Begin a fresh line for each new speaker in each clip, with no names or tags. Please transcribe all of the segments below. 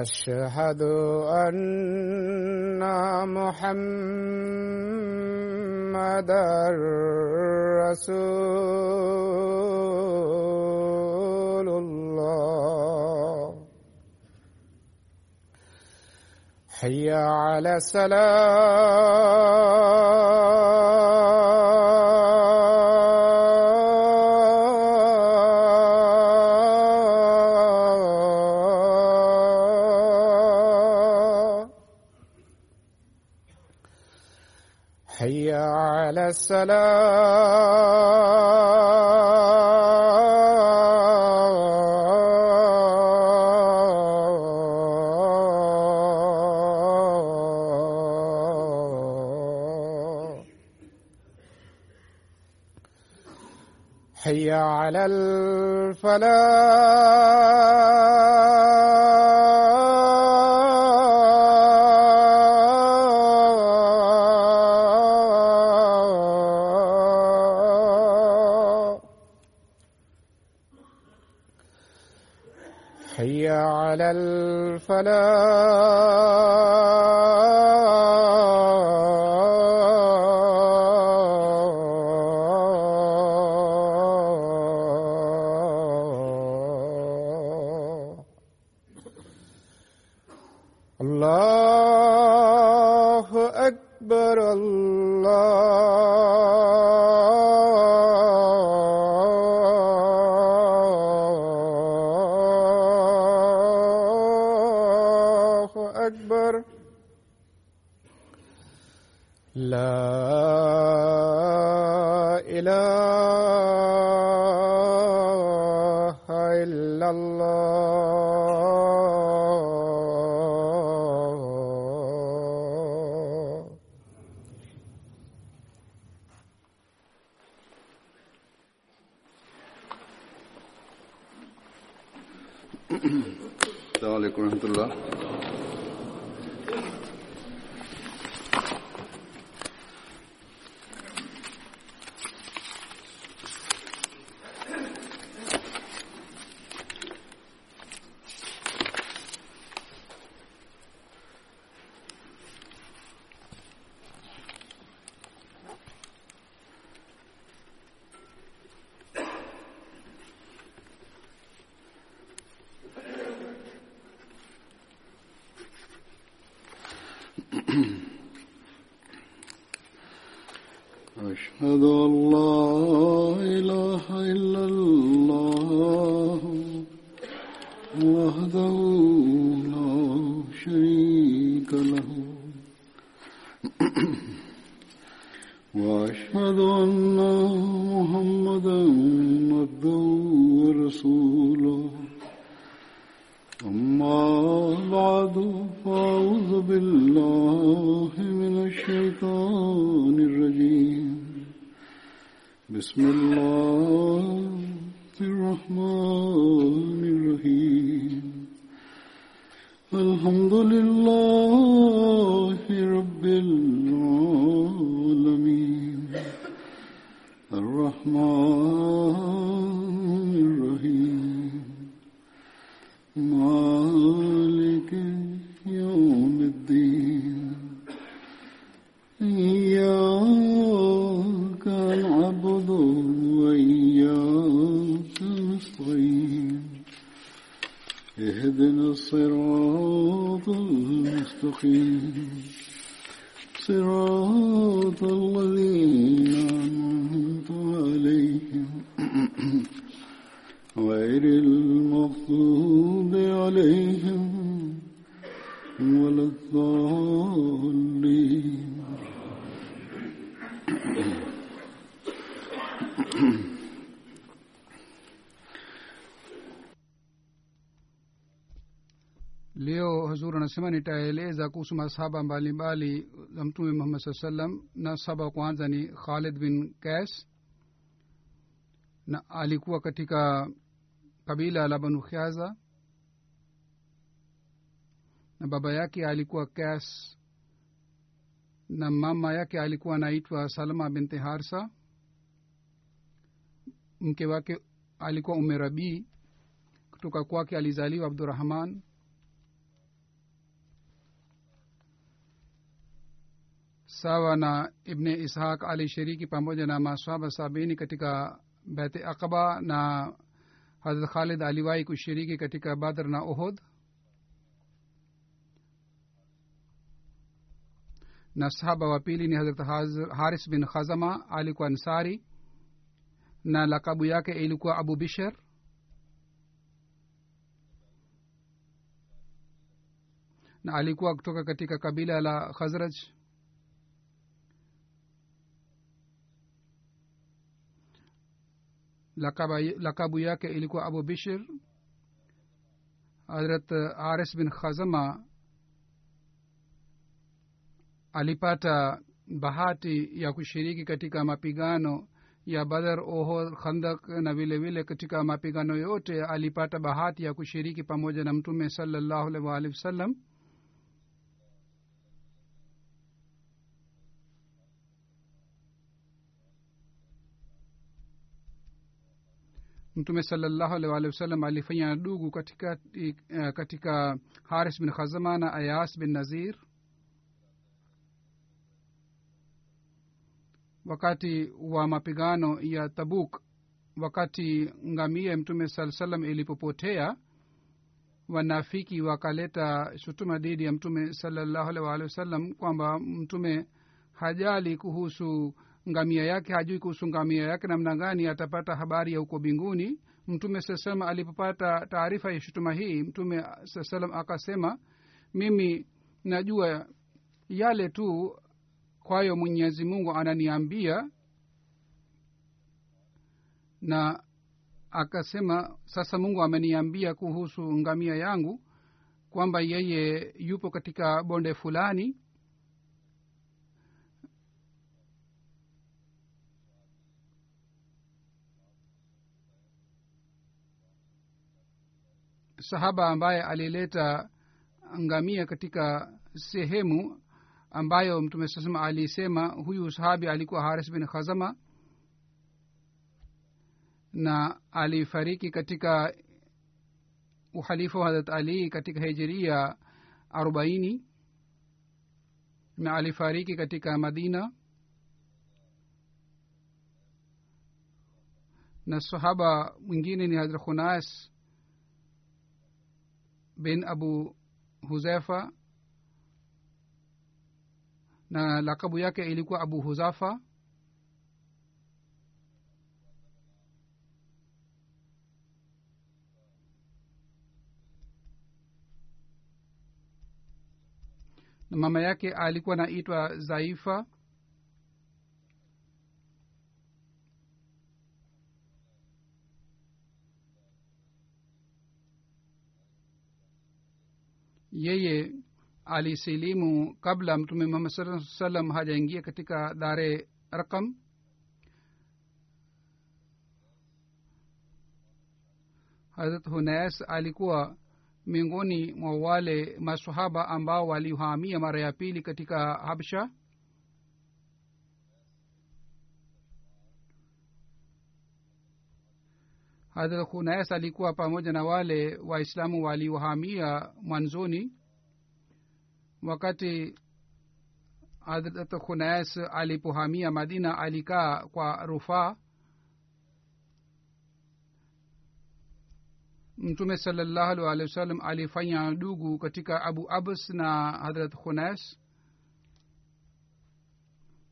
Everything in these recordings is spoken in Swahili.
أشهد أن محمد رسول الله. حي على السلام. السلام. حي على الفلاح. على
leo huzur anasema nitaeleza kuhusu masahaba mbalimbali za mtume muhammad saa salam na saba wa kwanza ni khalid bin kas na alikuwa katika kabila la banu khiaza na baba yake alikuwa kas na mama yake alikuwa anaitwa salma binti harsa mke wake alikuwa umerabii kutoka kwake alizaliwa abdurahman sawa na ibne ishaq alishiriki pamoja na maswaba sabini katika bete aqaba na hazrat khalid aliwahi kushiriki katika badr na uhud. Na sahaba wa pili ni hazrat haris bin khazama alikuwa ansari na lakabu yake ilikuwa abu bisher na alikuwa kutoka katika kabila la khazraj. Lakabu yake ilikuwa abu bishir hazrat haris bin khazama alipata bahati ya kushiriki katika mapigano ya badar ohod khandak na vile vile katika mapigano yote alipata bahati ya kushiriki pamoja na mtume salallahu alaihi waalihi wasallam mtume salallahu alaihi waalihi wasallam alifanya ndugu katika, katika haris bin khazama na ayas bin nazir wakati wa mapigano ya tabuk wakati ngamia mtume saa salam ilipopotea wanafiki wakaleta shutuma dhidi ya mtume waalihi wasallam kwamba mtume hajali kuhusu ngamia yake hajui kuhusu ngamia yake namna gani atapata habari ya huko mbinguni mtume saa salam alipopata taarifa ya shutuma hii mtume saa salam akasema mimi najua yale tu kwayo mwenyezi mungu ananiambia na akasema sasa mungu ameniambia kuhusu ngamia yangu kwamba yeye yupo katika bonde fulani. Sahaba ambaye alileta ngamia katika sehemu ambayo mtume sasema alisema huyu sahabi alikuwa haris bin khazama na alifariki katika uhalifa wa hadrat ali katika hijiria arobaini na alifariki katika madina. Na sahaba mwingine ni hadrat khunas bin abu huzaifa na lakabu yake ilikuwa abu huzafa. Na mama yake alikuwa naitwa zaifa. Yeye alisilimu kabla mtume muhammad saa salam hajaingia katika dare rakam? Harat hunas alikuwa miongoni mwa wale masahaba ambao walihamia mara ya pili katika habsha? Hadrat hunas alikuwa pamoja na wale waislamu waliohamia mwanzoni wakati hadrat hunais alipohamia madina alikaa kwa rufaa. Mtume salallahu alih wa wasallam alifanya ndugu katika abu abs na hadrat khunas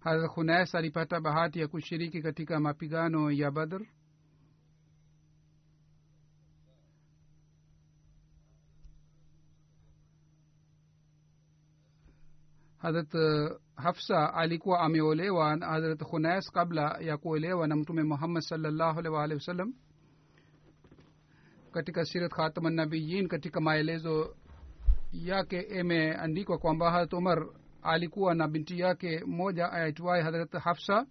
hadrat khunas alipata bahati ya kushiriki katika mapigano ya badr hadrat hafsa alikuwa ameolewa na hadrat khunais kabla ya kuolewa na mtume muhammad salllahu wasallam katika sirat khataman nabiyin katika maelezo yake imeandikwa kwamba harat umar alikuwa na binti yake moja aitwaye hadrat hafsa.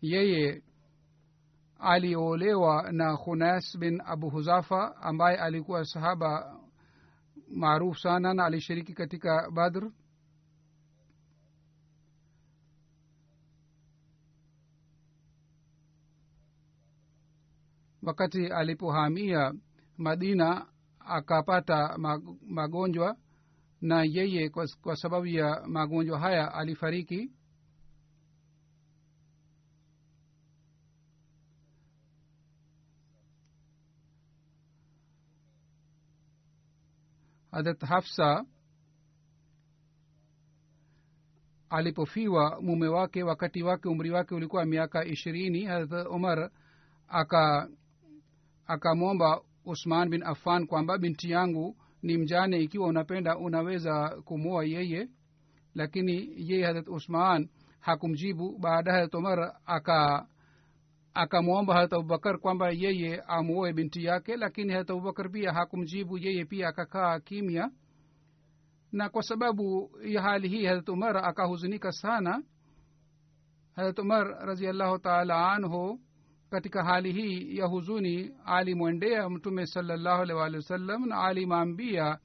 Yeye aliolewa na khunas bin abu huzafa ambaye alikuwa sahaba maarufu sana na alishiriki katika badr wakati alipohamia madina akapata magonjwa na yeye kwa, sababu ya magonjwa haya alifariki. Hadrat hafsa alipofiwa mume wake wakati wake umri wake ulikuwa miaka ishirini hadrat umar aka akamwomba usman bin affan kwamba binti yangu ni mjane ikiwa unapenda unaweza kumwoa yeye. Lakini yeye harat usman hakumjibu. Baada harat umar aka akamwomba harat abubakar kwamba yeye amwoe binti yake lakini harat abubakar pia hakumjibu. Yeye pia akakaa kimya. Na kwa sababu ya hali hii harat umar akahuzunika sana. Harat umar raziallahu taala anhu katika hali hii ya huzuni alimwendea mtume salallahu alih walihi wasallam na alimwambia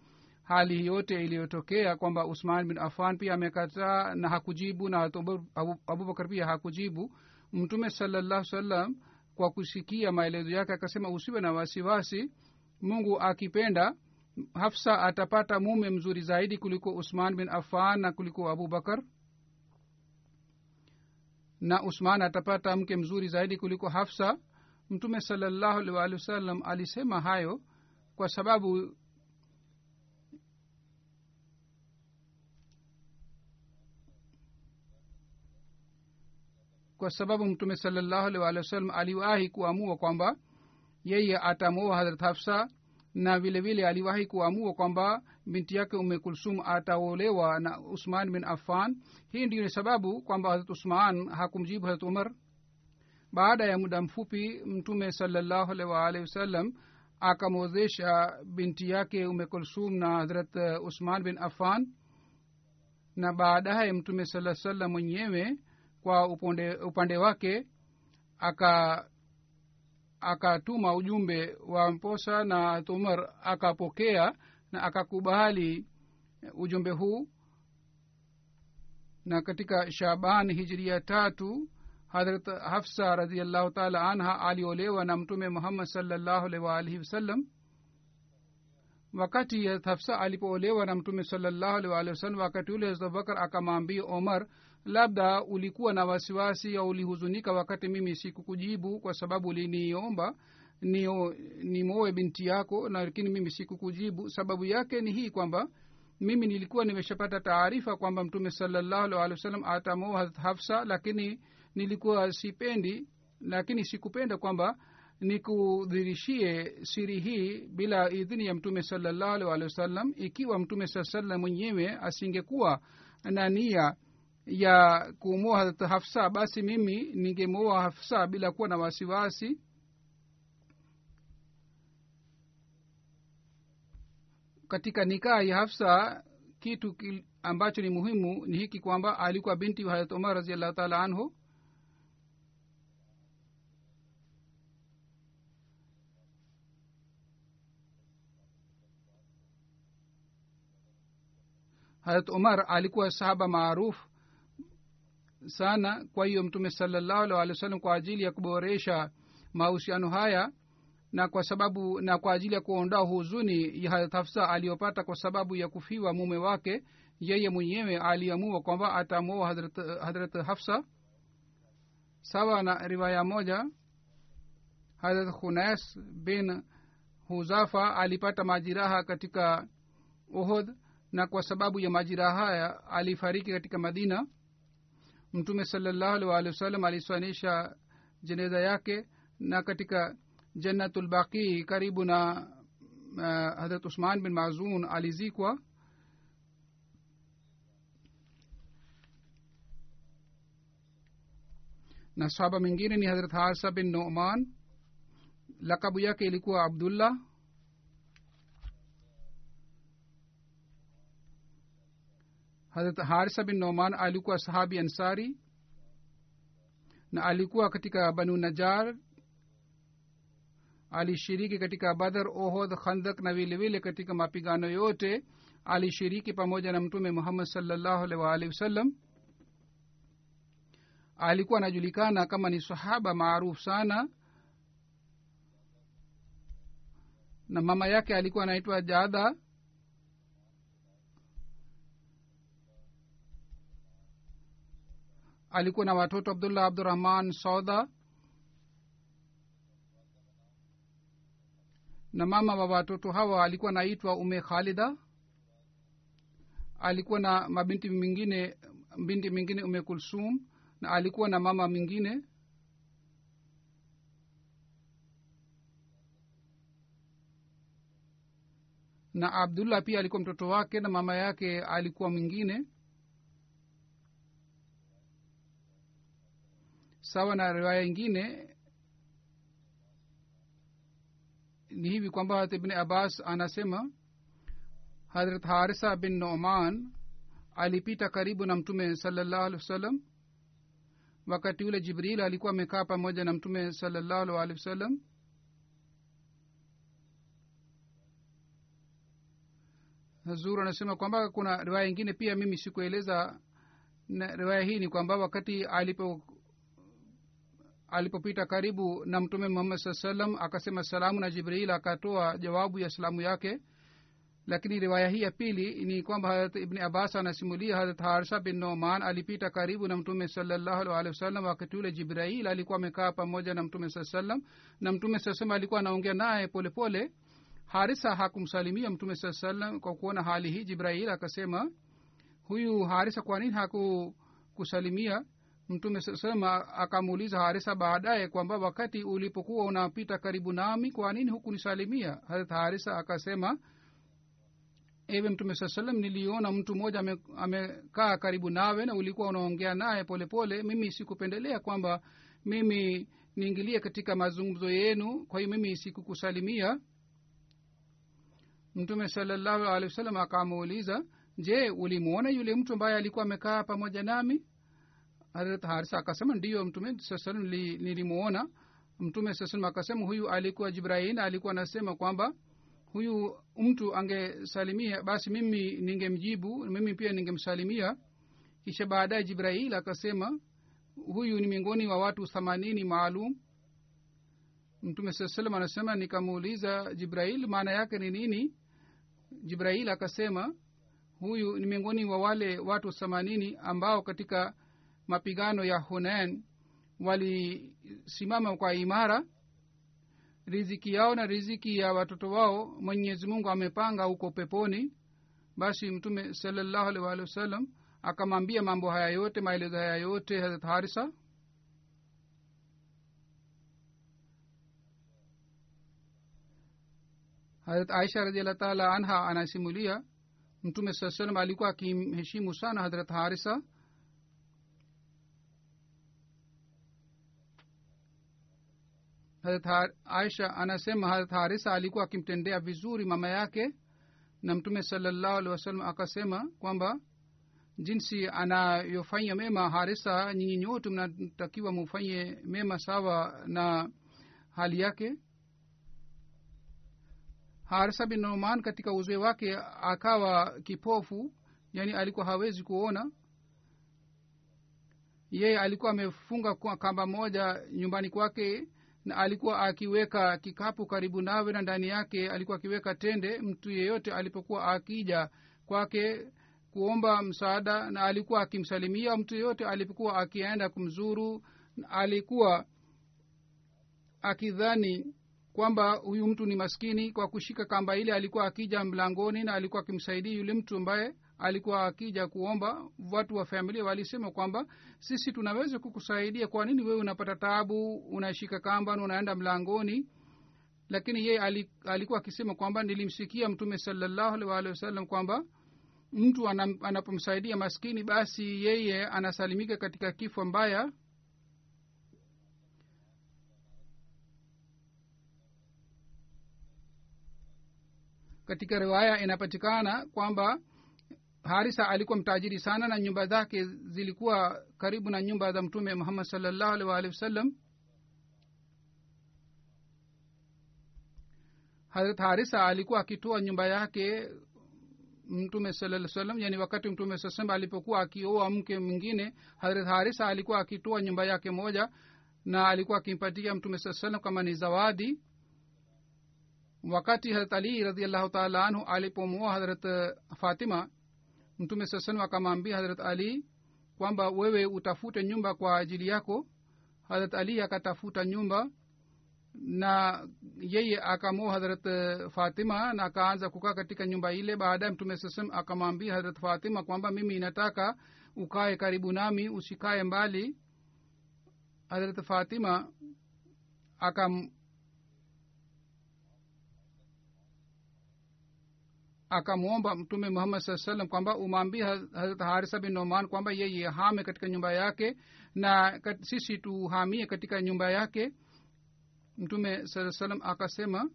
hali yote iliyotokea kwamba usman bin afan pia amekataa na hakujibu na abubakar pia hakujibu. Mtume salallahu salam kwa kusikia maelezo yake akasema usiwe na wasiwasi mungu akipenda hafsa atapata mume mzuri zaidi kuliko usman bin afan na kuliko abubakar na usman atapata mke mzuri zaidi kuliko hafsa mtume salallahu alwali wasallam alisema hayo kwa sababu kwa sababu mtume salallahu alwali wasallam aliwahi kuamua kwamba yeye atamoa hadrat hafsa na vile vile aliwahi kuamua kwamba binti yake ume kulsum ataolewa na usman bin affan. Hii ndiyo ni sababu kwamba hazrat usman hakumjibu hazrat umar. Baada ya muda mfupi mtume salallahu alaihi waalihi wasallam akamwozesha binti yake ume kulsum na hazrat usman bin affan. Na baadaye mtume saa salam mwenyewe kwa upande, upande wake aka akatuma ujumbe wa mposa na umar akapokea na akakubali ujumbe huu. Na katika shaban hijiria tatu hadrat hafsa radiallahu taala anha aliolewa na mtume muhammad salllahu alaihi waalihi wasallam. Wakati hafsa alipoolewa na mtume salllahu alaihi waalihi wasallam wakati ule abubakar akamwambia omar labda ulikuwa na wasiwasi au ulihuzunika wakati mimi sikukujibu kwa sababu uliniomba nimwoe binti yako lakini mimi sikukujibu. Sababu yake ni hii kwamba mimi nilikuwa nimeshapata taarifa kwamba mtume salallahu sallam atamoa hafsa lakini nilikuwa sipendi lakini sikupenda kwamba nikudhirishie siri hii bila idhini ya mtume salallahu alih wa sallam ikiwa mtume saa salam mwenyewe asingekuwa na nia ya kumwoa harat hafsa basi mimi ningemwoa hafsa bila kuwa na wasiwasi. Katika nikaha ya hafsa kitu ambacho ni muhimu ni hiki kwamba alikuwa binti wa harat umar raziallahu taala anhu. Harat umar alikuwa sahaba maarufu sana. Kwa hiyo mtume salallahu alih wa sallam kwa ajili ya kuboresha mahusiano haya na kwa sababu na kwa ajili ya kuondoa huzuni ya hafsa aliyopata kwa sababu ya kufiwa mume wake yeye mwenyewe aliamua kwamba atamwoa hadrat hafsa. Sawa na riwaya moja hadrat khunas bin huzafa alipata majiraha katika uhud na kwa sababu ya majiraha haya alifariki katika madina mtume salallahu alih waalihi wasallam aliswanisha jeneza yake na katika jannatulbaqii karibu na uh, hadrat usman bin mazun alizikwa. Na sahaba mwingine ni hadrat harsa bin numan. Lakabu yake ilikuwa abdullah hadrat harisa bin noman alikuwa sahabi ansari na alikuwa katika banu najar alishiriki katika badar ohod khandak na vilevile katika mapigano yote. Alishiriki pamoja na mtume muhammad salllahu waalihi wasallam. Alikuwa anajulikana kama ni sahaba maarufu sana. Na mama yake alikuwa anaitwa jadha alikuwa na watoto abdullah abdurahman sauda na mama wa watoto hawa alikuwa anaitwa ume khalida. Alikuwa na mabinti mingine binti mingine ume kulsum na alikuwa na mama mingine. Na abdullah pia alikuwa mtoto wake na mama yake alikuwa mwingine sawa na riwaya ingine ni hivi kwamba harat ibni abbas anasema hadrat harisa bin noman alipita karibu na mtume salallahu alih wasallam. Wakati ule jibril alikuwa amekaa pamoja na mtume salallahu alih wasallam. Hazur anasema kwamba kuna riwaya ingine pia mimi sikueleza. Na riwaya hii ni kwamba wakati alipo alipopita karibu na mtume muhammad saa salam akasema salamu na jibril akatoa jawabu ya salamu yake. Lakini riwaya hii ya pili ni kwamba harat ibni abbas anasimulia harat harsa bin noman alipita karibu na mtume salallahu alih wasallam wakati ule jibrail alikuwa amekaa pamoja na mtume saa salam na mtume saa alikuwa anaongea naye polepole harisa hakumsalimia mtume saa salam kwa kuona hali hii. Jibrail akasema huyu harisa kwa nini hakukusalimia mtume sema akamuuliza harisa baadaye kwamba wakati ulipokuwa unapita karibu nami kwa nini hukunisalimia? Harat harisa akasema ewe mtume saa salam niliona mtu mmoja amekaa ame karibu nawe na ulikuwa unaongea naye polepole mimi sikupendelea kwamba mimi niingilie katika mazungumzo yenu kwa hiyo mimi sikukusalimia. Mtume salallahu alehi wa sallam akamuuliza je ulimwona yule mtu ambaye alikuwa amekaa pamoja nami harat harisa akasema ndiyo mtume sasalam nilimuona mtume saa salam akasema huyu alikuwa jibrail alikuwa anasema kwamba huyu mtu angesalimia basi mimi ningemjibu mimi pia ningemsalimia kisha baadaye jibrail akasema huyu ni miongoni wa watu themanini maalum mtume saa salam anasema nikamuuliza jibrail maana yake ni nini jibrail akasema huyu ni miongoni wa wale watu themanini ambao katika mapigano ya hunen walisimama kwa imara. Riziki yao na riziki ya watoto wao mwenyezi mungu amepanga huko peponi. Basi mtume salallahu alih waalihi wasallam akamwambia mambo haya yote maelezo haya yote harat harisa. Harat aisha radiallah taala anha anasimulia mtume saa salam alikuwa akimheshimu sana hadrat harisa aisha anasema harat harisa alikuwa akimtendea vizuri mama yake na mtume salallahu alih wasallam akasema kwamba jinsi anayofanya mema harisa nyinyi nyote mnatakiwa mufanye mema sawa na hali yake. Harisa bin noman katika uzee wake akawa kipofu yani alikuwa hawezi kuona. Yeye alikuwa amefunga kamba moja nyumbani kwake na alikuwa akiweka kikapu karibu nawe na ndani yake alikuwa akiweka tende mtu yeyote alipokuwa akija kwake kuomba msaada na alikuwa akimsalimia mtu yeyote alipokuwa akienda kumzuru alikuwa akidhani kwamba huyu mtu ni maskini. Kwa kushika kamba ile alikuwa akija mlangoni na alikuwa akimsaidia yule mtu ambaye alikuwa akija kuomba watu wa familia walisema kwamba sisi tunaweza kukusaidia kwa nini wewe unapata tabu unashika kamba na unaenda mlangoni? Lakini yeye alikuwa akisema kwamba nilimsikia mtume salallahu waalihi wasallam kwamba mtu anapomsaidia maskini basi yeye anasalimika katika kifo mbaya. Katika riwaya inapatikana kwamba harisa alikuwa mtajiri sana na nyumba zake zilikuwa karibu na nyumba za mtume muhammad salllahu alih waalihi wasallam. Harat harisa alikuwa akitoa nyumba yake mtume salaa salam yani wakati mtume saa salam alipokuwa akioa mke mwingine harat harisa alikuwa akitoa nyumba yake moja na alikuwa akimpatia mtume saa salam kama ni zawadi. Wakati harat ali radiallahu taala anhu alipomoa harat fatima mtume saa salam akamwambia harat ali kwamba wewe utafute nyumba kwa ajili yako. Harat ali akatafuta nyumba na yeye akamoa harat fatima na akaanza kukaa katika nyumba ile. Baadaye mtume sasam akamwambia harat fatima kwamba mimi nataka ukae karibu nami usikae mbali. Harat fatima akam akamwomba mtume muhammad saa salam kwamba umwambie harat harisa bin noman kwamba yeye hame katika nyumba yake na kat, sisi tuhamie katika nyumba yake. Mtume saa salam akasema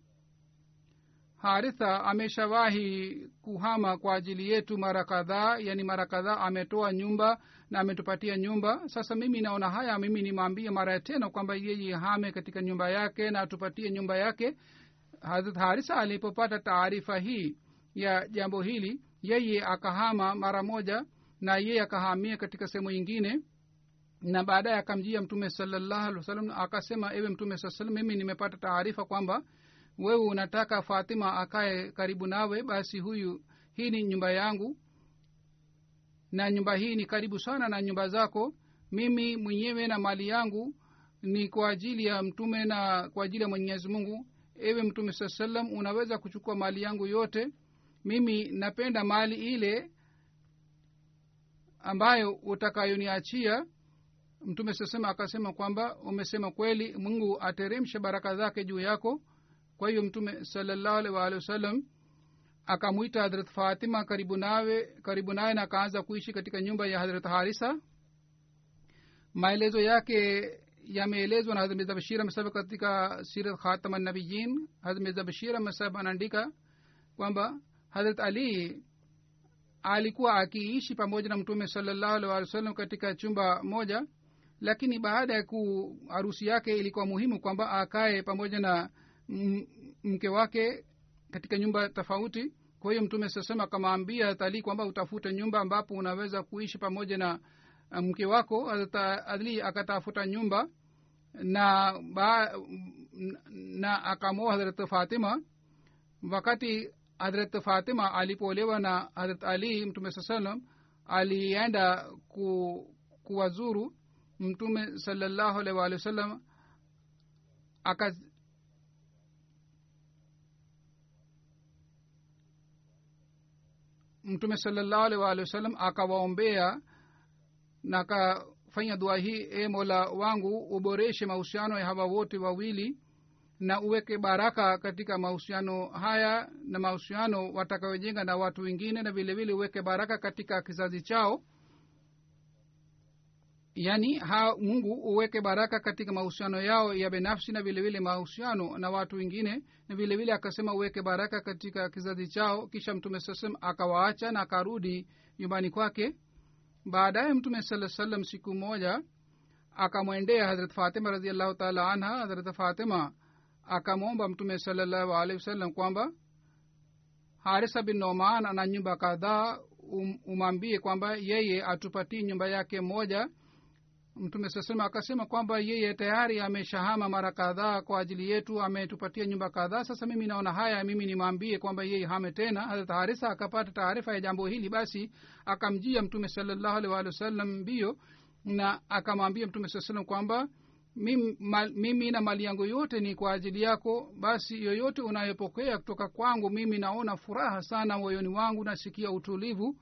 haritha ameshawahi kuhama kwa ajili yetu mara kadhaa yani mara kadhaa ametoa nyumba na ametupatia nyumba. Sasa mimi naona haya mimi nimwambie mara ya tena kwamba yeye hame katika nyumba yake na atupatie nyumba yake. Harisa alipopata taarifa hii ya jambo hili yeye akahama mara moja na yeye akahamia katika sehemu ingine na baadaye akamjia mtume salallahu alih akasema ewe mtume saa salam mimi nimepata taarifa kwamba wewe unataka fatima akae karibu nawe basi huyu hii ni nyumba yangu na nyumba hii ni karibu sana na nyumba zako. Mimi mwenyewe na mali yangu ni kwa ajili ya mtume na kwa ajili ya mwenyezi mungu. Ewe mtume saa salam unaweza kuchukua mali yangu yote mimi napenda mali ile ambayo utakayoniachia. Mtume sasema akasema kwamba umesema kweli mungu ateremshe baraka zake juu yako. Kwa hiyo mtume salallahu alih waalihi wasallam akamwita hadrat fatima karibu nawe karibu naye na akaanza kuishi katika nyumba ya hadrat harisa. Maelezo yake yameelezwa na hadrat bashir amesaba katika sirat khatama nabiyin hadrat mirza bashir amesaba anaandika kwamba hadrat ali alikuwa akiishi pamoja na mtume salallahu alih walih wasallam katika chumba moja lakini baada ya ku harusi yake ilikuwa muhimu kwamba akae pamoja na mke wake katika nyumba tofauti. Kwa hiyo mtume sasema akamwambia talii kwamba utafute nyumba ambapo unaweza kuishi pamoja na mke wako. Ali akatafuta nyumba na ba, na akamoa hadrat fatima. Wakati hadrat fatima alipoolewa na hadrat ali mtume saa salam alienda ku, kuwazuru mtume salallahu alaihi waalihi wasallam aka mtume salallahu alaihi waalihi wasallam akawaombea na akafanya dua hii e mola wangu uboreshe mahusiano ya hawa wote wawili na uweke baraka katika mahusiano haya na mahusiano watakayojenga na watu wengine na vile vile uweke baraka katika kizazi chao. Yaani ha mungu uweke baraka katika mahusiano yao ya binafsi na vile mahusiano na watu wengine na vile akasema uweke baraka katika kizazi chao. Kisha mtume sasam akawaacha na akarudi nyumbani kwake. Baadaye mtume saa salam siku moja akamwendea hazrat fatima raziallahu taala anha hazrat fatima akamwomba mtume salallahu alehi wasallam kwamba harisa bin noman ana nyumba kadhaa um, umwambie kwamba yeye atupatie nyumba yake moja. Mtume sasema akasema kwamba yeye tayari ameshahama mara kadhaa kwa ajili yetu ametupatia nyumba kadhaa. Sasa mimi naona haya mimi nimwambie kwamba yeye hame tena. Harat harisa akapata taarifa ya jambo hili basi akamjia mtume salallahu alih walih wasallam mbio na akamwambia mtume saa salam kwamba mimi, na mali yangu yote ni kwa ajili yako basi yoyote unayopokea kutoka kwangu mimi naona furaha sana moyoni wangu nasikia utulivu.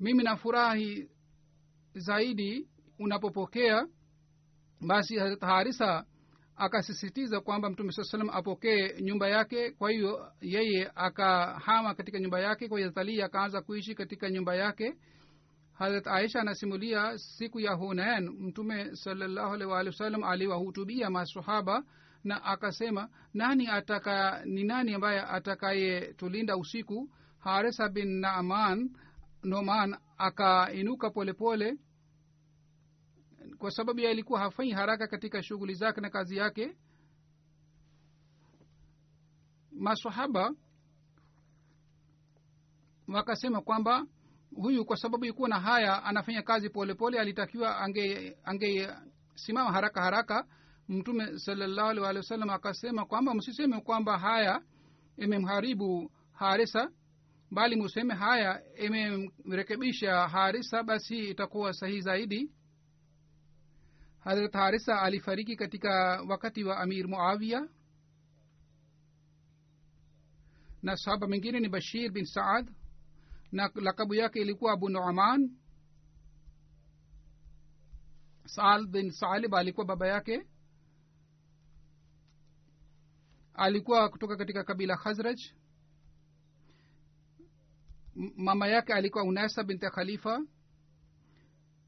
Mimi nafurahi zaidi unapopokea. Basi harisa akasisitiza kwamba mtume saa salam apokee nyumba yake. Kwa hiyo yeye akahama katika nyumba yake kwa hiyo ali akaanza kuishi katika nyumba yake harat aisha anasimulia siku ya hunain mtume wasallam aliwahutubia masahaba na akasema nani ataka ni nani ambaye atakayetulinda usiku? Harisa bin naaman noman akainuka polepole kwa sababu ya alikuwa hafanyi haraka katika shughuli zake na kazi yake. Masahaba wakasema kwamba huyu kwa sababu ikuwa na haya anafanya kazi polepole pole, alitakiwa angesimama ange haraka haraka. Mtume salallahu alih walih wa sallam akasema kwamba msiseme kwamba haya imemharibu harisa bali museme haya imemrekebisha harisa basi itakuwa sahihi zaidi. Harat harisa alifariki katika wakati wa amir muavia na sahaba mengine ni bashir bin saad na lakabu yake ilikuwa abu nuaman. Saal bin salib alikuwa baba yake. Alikuwa kutoka katika kabila khazraj. Mama yake alikuwa unasa binti khalifa.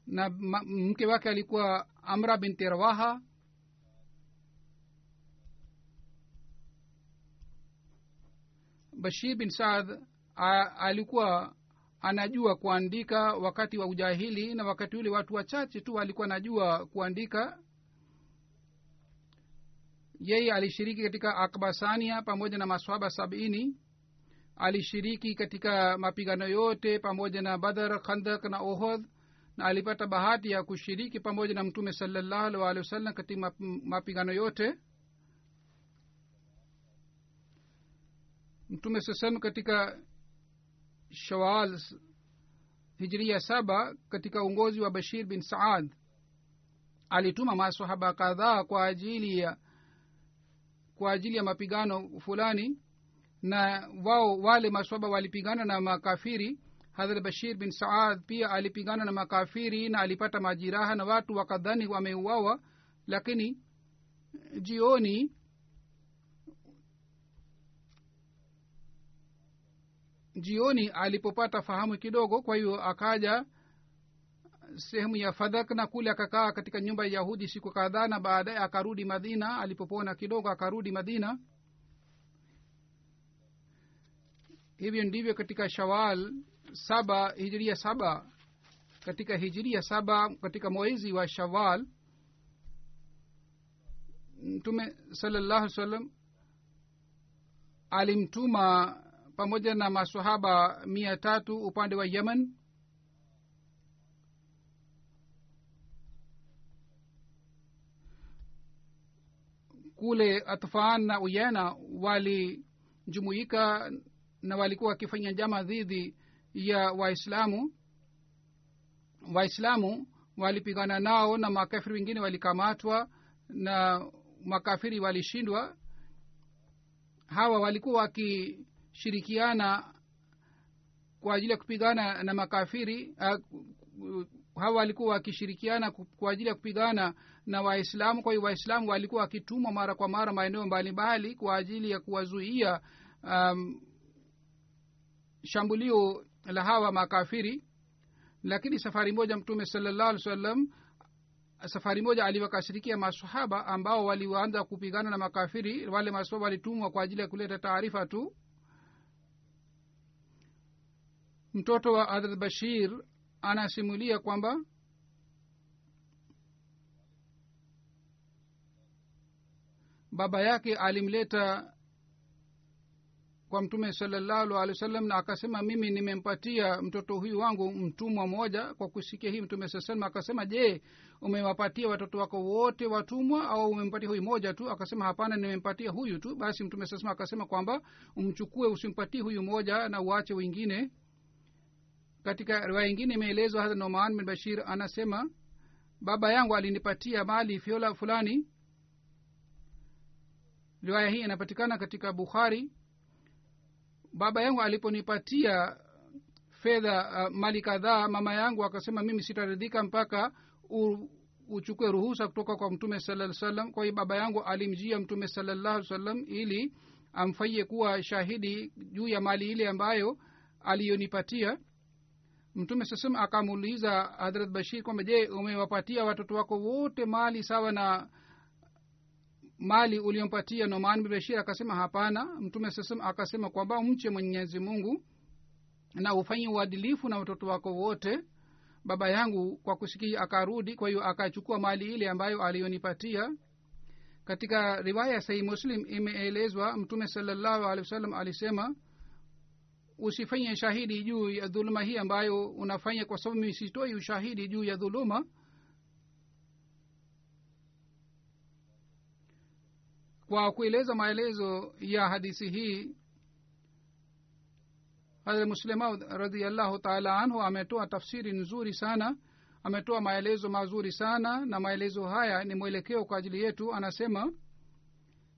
Na mke wake alikuwa amra binti rawaha. Bashir bin saad alikuwa anajua kuandika wakati wa ujahili na wakati ule watu wachache tu alikuwa anajua kuandika. Yeye alishiriki katika akbasania pamoja na maswaba sabini. Alishiriki katika mapigano yote pamoja na badar khandak na ohodh na alipata bahati ya kushiriki pamoja na mtume salallahu alih walihi wasallam katika mapigano yote. Mtume sasam katika shawal hijiria saba katika uongozi wa bashir bin saad. Alituma masahaba kadhaa kwa ajili ya kwa ajili ya mapigano fulani na wao wale maswaba walipigana na makafiri. Hadhrat bashir bin saad pia alipigana na makafiri na alipata majiraha na watu wakadhani wameuawa lakini jioni jioni alipopata fahamu kidogo kwa hiyo akaja sehemu ya fadhak na kule akakaa katika nyumba ya yahudi siku kadhaa na baadaye akarudi madina. Alipopona kidogo akarudi madina. Hivyo ndivyo katika shawal saba hijiria saba. Katika hijiria saba katika mwezi wa shawal mtume salallahu salam alimtuma pamoja na masahaba mia tatu upande wa yemen. Kule atfan na uyena walijumuika na walikuwa wakifanya jama dhidi ya waislamu. Waislamu walipigana nao na makafiri wengine walikamatwa na makafiri walishindwa. Hawa walikuwa wakishirikiana kwa ajili ya kupigana na makafiri hawa walikuwa wakishirikiana kwa ajili ya kupigana na waislamu. Kwa hiyo waislamu walikuwa wakitumwa mara kwa mara maeneo mbalimbali kwa ajili ya kuwazuia um, shambulio la hawa makafiri. Lakini safari moja mtume salallahu alih wasallam safari moja aliwakashirikia masahaba ambao walianza kupigana na makafiri. Wale masahaba walitumwa kwa ajili ya kuleta taarifa tu mtoto wa hadrat bashir anasimulia kwamba baba yake alimleta kwa mtume salallahu alehi wa sallam na akasema mimi nimempatia mtoto huyu wangu mtumwa mmoja kwa kusikia hii mtume saa salam akasema je umewapatia watoto wako wote watumwa au umempatia huyu moja tu? Akasema hapana nimempatia huyu tu. Basi mtume saa salam akasema kwamba umchukue usimpatie huyu moja na uache wengine katika riwaya ingine imeelezwa hasa noman bin bashir anasema baba yangu alinipatia mali fyola fulani. Riwaya hii inapatikana katika bukhari. Baba yangu aliponipatia fedha uh, mali kadhaa mama yangu akasema mimi sitaridhika mpaka u, uchukue ruhusa kutoka kwa mtume salaa salam kwa hiyo baba yangu alimjia mtume salallahu salam ili amfanyie kuwa shahidi juu ya mali ile ambayo aliyonipatia mtume sasam akamuuliza hadrat bashir kwamba je umewapatia watoto wako wote mali sawa na mali uliompatia noman bin bashir? Akasema hapana. Mtume sasam akasema kwamba mche mwenyezi mungu na ufanye uadilifu na watoto wako wote baba yangu kwa kusikia. Akarudi kwa hiyo akachukua mali ile ambayo aliyonipatia katika riwaya ya sahih muslim imeelezwa mtume salallahu alehi wasallam alisema usifanye shahidi juu ya dhuluma hii ambayo unafanya kwa sababu mimi sitoi ushahidi juu ya dhuluma. Kwa kueleza maelezo ya hadisi hii hadrat muslemaud radiallahu taala anhu ametoa tafsiri nzuri sana ametoa maelezo mazuri sana na maelezo haya ni mwelekeo kwa ajili yetu anasema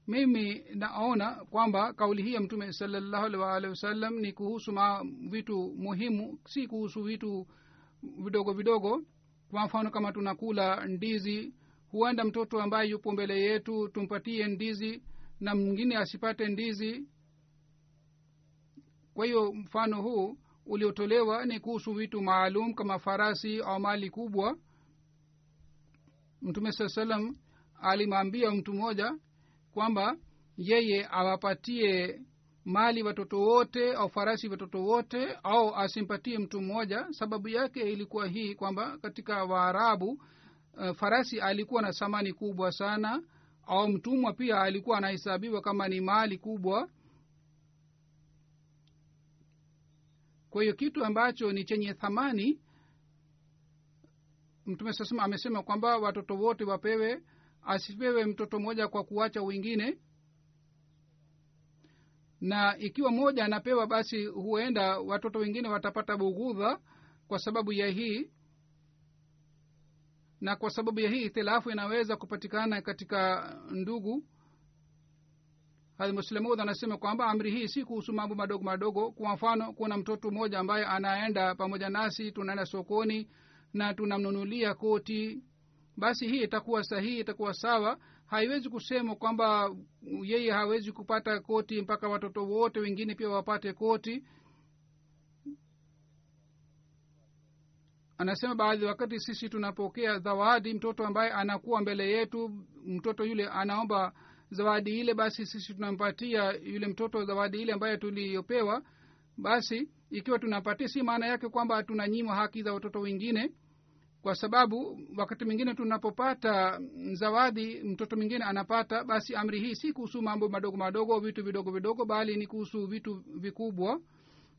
mimi naona kwamba kauli hii ya mtume salallahu alih waalihi wasallam ni kuhusu ma vitu muhimu si kuhusu vitu vidogo vidogo. Kwa mfano kama tunakula ndizi huenda mtoto ambaye yupo mbele yetu tumpatie ndizi na mwingine asipate ndizi. Kwa hiyo mfano huu uliotolewa ni kuhusu vitu maalum kama farasi au mali kubwa. Mtume saa salam alimwambia mtu mmoja kwamba yeye awapatie mali watoto wote au farasi watoto wote au asimpatie mtu mmoja. Sababu yake ilikuwa hii kwamba katika waarabu uh, farasi alikuwa na thamani kubwa sana au mtumwa pia alikuwa anahesabiwa kama ni mali kubwa. Kwa hiyo kitu ambacho ni chenye thamani mtume sasema amesema kwamba watoto wote wapewe asipewe mtoto mmoja kwa kuacha wengine. Na ikiwa mmoja anapewa basi huenda watoto wengine watapata bughudha kwa sababu ya hii. Na kwa sababu ya hii itilafu inaweza kupatikana katika ndugu. Muslemud anasema kwamba amri hii si kuhusu mambo madogo madogo. Kwa mfano kuna mtoto mmoja ambaye anaenda pamoja nasi tunaenda sokoni na tunamnunulia koti basi hii itakuwa sahihi itakuwa sawa. Haiwezi kusema kwamba yeye hawezi kupata koti mpaka watoto wote wengine pia wapate koti. Anasema baadhi wakati sisi tunapokea zawadi mtoto ambaye anakuwa mbele yetu mtoto yule anaomba zawadi ile basi sisi tunampatia yule mtoto zawadi ile ambayo tuliyopewa. Basi ikiwa tunapatia si maana yake kwamba tunanyimwa haki za watoto wengine kwa sababu wakati mwingine tunapopata zawadi mtoto mwingine anapata basi amri hii si kuhusu mambo madogo madogo vitu vidogo vidogo bali ni kuhusu vitu vikubwa.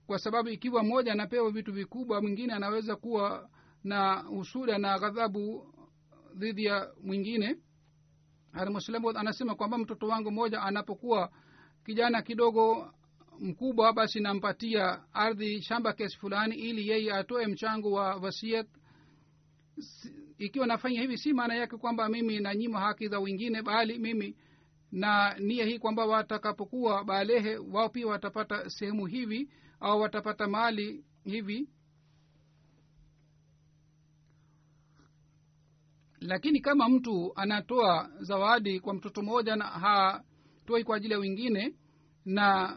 Kwa sababu ikiwa mmoja anapewa vitu vikubwa mwingine anaweza kuwa na usuda na ghadhabu dhidi ya mwingine. Almuslimu anasema kwamba mtoto wangu mmoja anapokuwa kijana kidogo mkubwa basi nampatia ardhi shamba kiasi fulani ili yeye atoe mchango wa wasiat ikiwa nafanya hivi si maana yake kwamba mimi nanyima haki za wengine bali mimi na nia hii kwamba watakapokuwa balehe wao pia watapata sehemu hivi au watapata mali hivi. Lakini kama mtu anatoa zawadi kwa mtoto mmoja na hatoi kwa ajili ya wengine na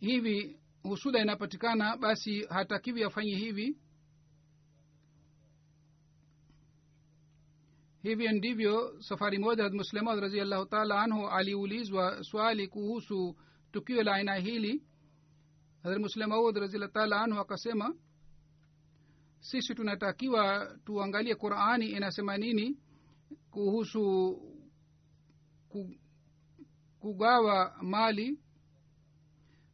hivi husuda inapatikana basi hatakiwi afanye hivi hivyo ndivyo safari moja muslemad raziallahu taala anhu aliulizwa swali kuhusu tukio la aina hili. Hadrat muslemaud raziallahu taala anhu akasema sisi tunatakiwa tuangalie qurani inasema nini kuhusu kugawa mali.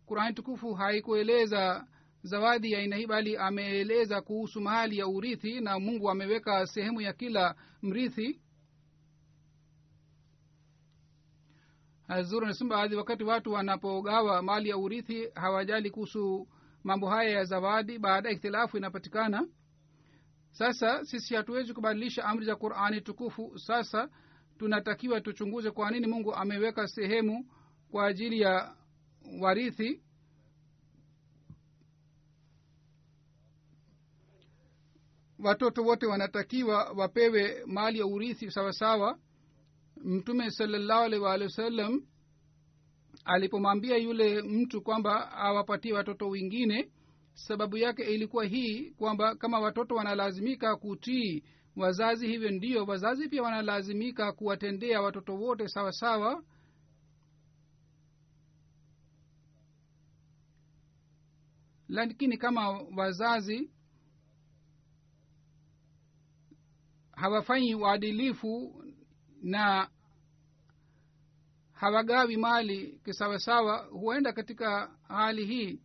Qurani tukufu haikueleza zawadi ya aina hii bali ameeleza kuhusu mahali ya urithi na mungu ameweka sehemu ya kila mrithi. Hazuru anasema baadhi wakati watu wanapogawa mali ya urithi hawajali kuhusu mambo haya ya zawadi baada ya ikhtilafu inapatikana. Sasa sisi hatuwezi kubadilisha amri za qurani tukufu. Sasa tunatakiwa tuchunguze kwa nini mungu ameweka sehemu kwa ajili ya warithi watoto wote wanatakiwa wapewe mali ya urithi sawasawa mtume salallahu alaihi waalihi wasallam alipomwambia yule mtu kwamba awapatie watoto wengine sababu yake ilikuwa hii kwamba kama watoto wanalazimika kutii wazazi hivyo ndio wazazi pia wanalazimika kuwatendea watoto wote sawasawa sawa. Lakini kama wazazi hawafanyi uadilifu na hawagawi mali kisawasawa huenda katika hali hii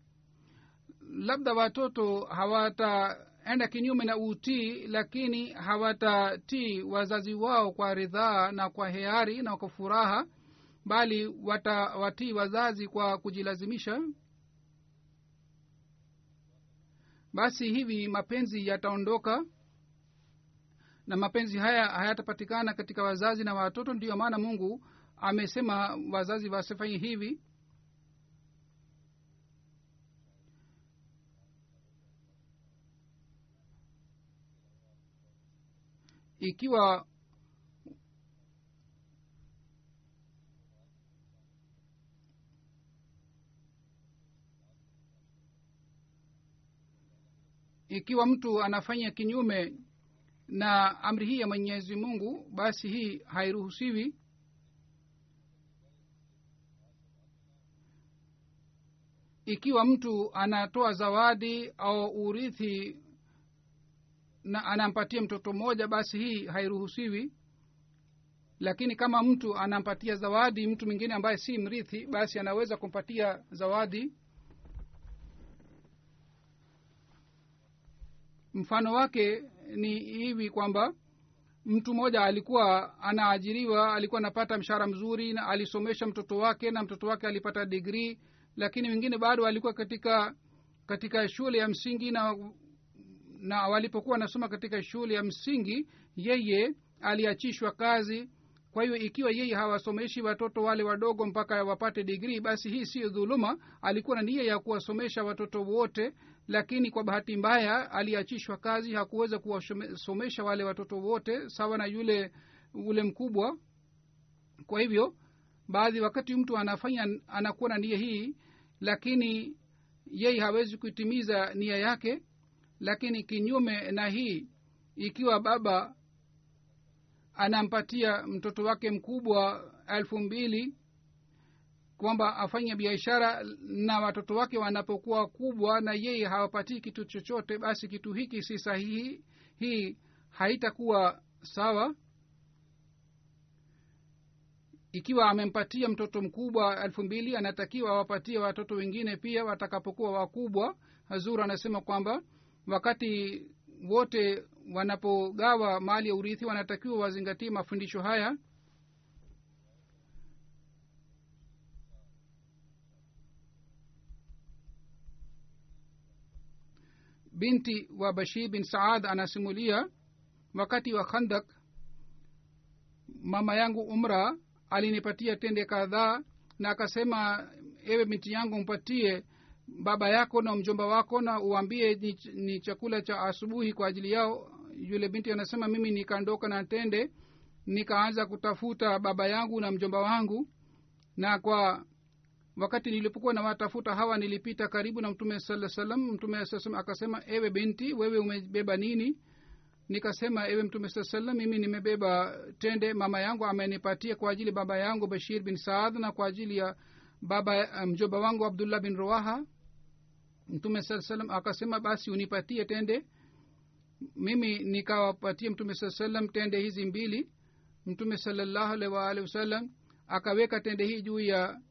labda watoto hawataenda kinyume na utii lakini hawatatii wazazi wao kwa ridhaa na kwa heari na kwa furaha bali watawatii wazazi kwa kujilazimisha. Basi hivi mapenzi yataondoka na mapenzi haya hayatapatikana katika wazazi na watoto ndiyo maana mungu amesema wazazi wasifanye hivi. Ikiwa ikiwa mtu anafanya kinyume na amri hii ya mwenyezi mungu basi hii hairuhusiwi. Ikiwa mtu anatoa zawadi au urithi na anampatia mtoto mmoja basi hii hairuhusiwi. Lakini kama mtu anampatia zawadi mtu mwingine ambaye si mrithi basi anaweza kumpatia zawadi. Mfano wake ni hivi kwamba mtu mmoja alikuwa anaajiriwa alikuwa anapata mshahara mzuri na alisomesha mtoto wake na mtoto wake alipata digrii lakini wengine bado alikuwa katika katika shule ya msingi na na walipokuwa wanasoma katika shule ya msingi yeye aliachishwa kazi. Kwa hiyo ikiwa yeye hawasomeshi watoto wale wadogo mpaka wapate digrii basi hii siyo dhuluma. Alikuwa na nia ya kuwasomesha watoto wote lakini kwa bahati mbaya aliachishwa kazi hakuweza kuwasomesha wale watoto wote sawa na yule ule mkubwa. Kwa hivyo baadhi wakati mtu anafanya anakuwa na nia hii lakini yeye hawezi kuitimiza nia yake lakini kinyume na hii ikiwa baba anampatia mtoto wake mkubwa elfu mbili kwamba afanye biashara na watoto wake wanapokuwa kubwa na yeye hawapatii kitu chochote basi kitu hiki si sahihi. Hii haitakuwa sawa. Ikiwa amempatia mtoto mkubwa elfu mbili anatakiwa awapatie watoto wengine pia watakapokuwa wakubwa. Hazur anasema kwamba wakati wote wanapogawa mali ya urithi wanatakiwa wazingatie mafundisho haya binti wa bashir bin saad anasimulia wakati wa khandak mama yangu umra alinipatia tende kadhaa na akasema ewe binti yangu mpatie baba yako na mjomba wako na uambie ni, ni chakula cha asubuhi kwa ajili yao. Yule binti anasema mimi nikaondoka na tende nikaanza kutafuta baba yangu na mjomba wangu na kwa wakati nilipokuwa nawatafuta hawa nilipita karibu na mtume saa salam mtume saa salam akasema ewe binti wewe umebeba nini? Nikasema ewe mtume saa salam mimi nimebeba tende. Mama yangu amenipatia kwa ajili baba yangu bashir bin saad na kwa ajili ya baba mjoba wangu abdullah bin roaha mtume saa salam akasema basi unipatie tende. Mimi nikawapatia mtume saa salam tende hizi mbili. Mtume salallahu alaihi waalihi wasallam akaweka tende hii juu ya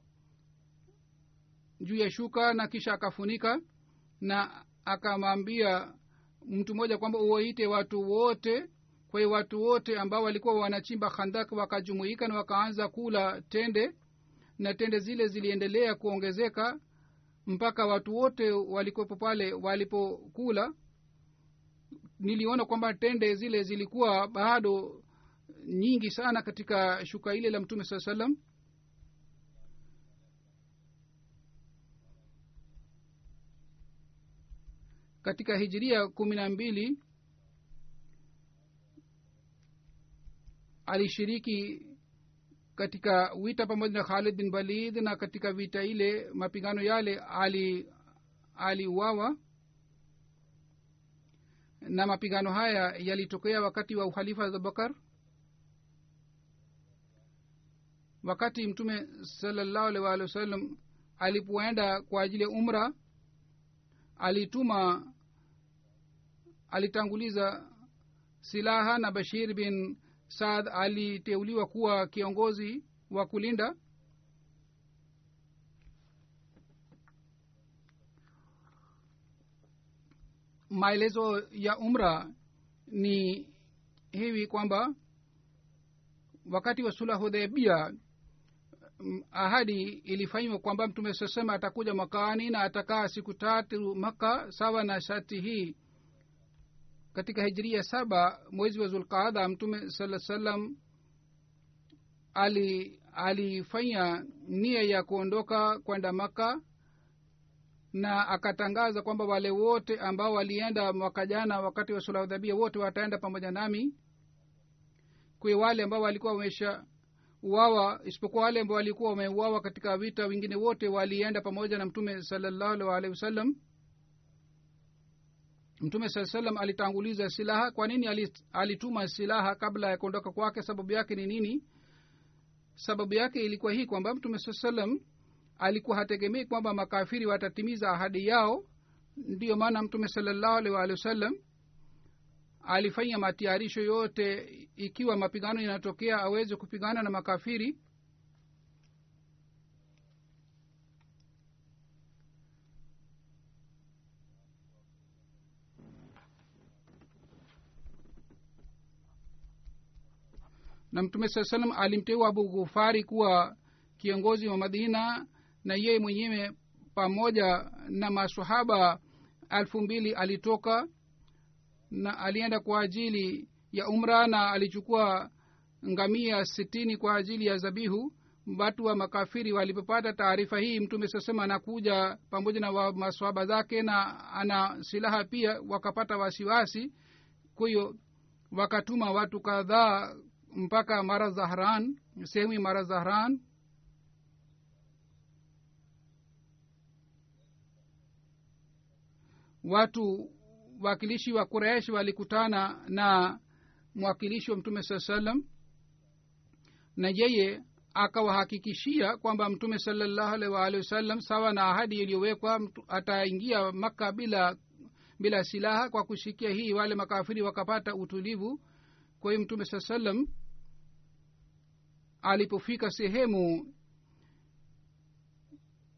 juu ya shuka na kisha akafunika na akamwambia mtu mmoja kwamba uwaite watu wote. Kwa hiyo watu wote ambao walikuwa wanachimba khandak wakajumuika na wakaanza kula tende na tende zile ziliendelea kuongezeka mpaka watu wote walikuwepo pale walipokula. Niliona kwamba tende zile zilikuwa bado nyingi sana katika shuka ile la mtume saa salam katika hijiria kumi na mbili alishiriki katika vita pamoja na khalid bin walid na katika vita ile mapigano yale ali aliuawa. Na mapigano haya yalitokea wakati wa uhalifa wa abubakar wakati mtume salallahu alih waalihi wasallam alipoenda kwa ajili ya umra alituma alitanguliza silaha na bashir bin saad aliteuliwa kuwa kiongozi wa kulinda maelezo ya umra. Ni hivi kwamba wakati wa sula hudhaibia ahadi ilifanywa kwamba mtume sasema atakuja mwakani na atakaa siku tatu maka sawa na shati hii katika hijiria saba mwezi wa zulqaada mtume saa salam ali alifanya nia ya kuondoka kwenda maka na akatangaza kwamba wale wote ambao walienda mwaka jana wakati wa sulahudhabia wote wataenda pamoja nami kwe wale ambao walikuwa wamesha uwawa isipokuwa wale ambao walikuwa wameuawa katika vita wengine wote walienda pamoja na mtume salallahu alehi wasallam mtume saa salam alitanguliza silaha. Kwa nini alituma silaha kabla ya kuondoka kwake? Sababu yake ni nini? Sababu yake ilikuwa hii kwamba mtume saa salam alikuwa hategemei kwamba makafiri watatimiza ahadi yao. Ndiyo maana mtume salallahu alih waalihi wasallam alifanya matayarisho yote. Ikiwa mapigano yanatokea aweze kupigana na makafiri na mtume saa salam alimteua abu ghufari kuwa kiongozi wa madina na yeye mwenyewe pamoja na masahaba elfu mbili alitoka na alienda kwa ajili ya umra na alichukua ngamia sitini kwa ajili ya zabihu. Watu wa makafiri walipopata taarifa hii mtume sasema anakuja pamoja na maswaba zake na ana silaha pia wakapata wasiwasi. Kwa hiyo wakatuma watu kadhaa mpaka mara zahran sehemu ya mara zahran. Watu wakilishi wa kuresh walikutana na mwakilishi wa mtume saa salam na yeye akawahakikishia kwamba mtume salallahu alaihi waalihi wasallam sawa na ahadi iliyowekwa ataingia makka bila bila silaha kwa kushikia hii wale makafiri wakapata utulivu. Kwa hiyo mtume saa salam alipofika sehemu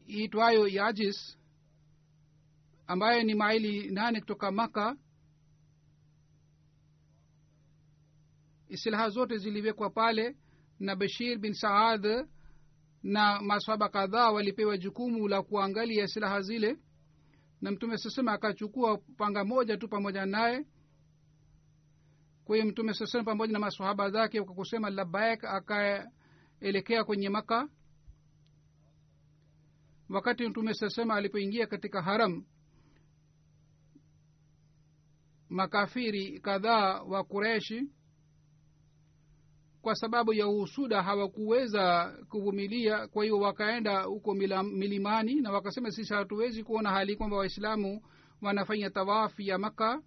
itwayo yajis ambayo ni maili nane kutoka maka silaha zote ziliwekwa pale na bashir bin saad na maswaba kadhaa walipewa jukumu la kuangalia silaha zile. Na mtume sasema akachukua panga moja tu pamoja naye. Kwa hiyo mtume sasema pamoja na masahaba zake kwa kusema labaik akaelekea kwenye maka wakati mtume sasema alipoingia katika haram makafiri kadhaa wa kureshi kwa sababu ya uhusuda hawakuweza kuvumilia. Kwa hiyo wakaenda huko milimani na wakasema sisi hatuwezi kuona hali kwamba waislamu wanafanya tawafi ya maka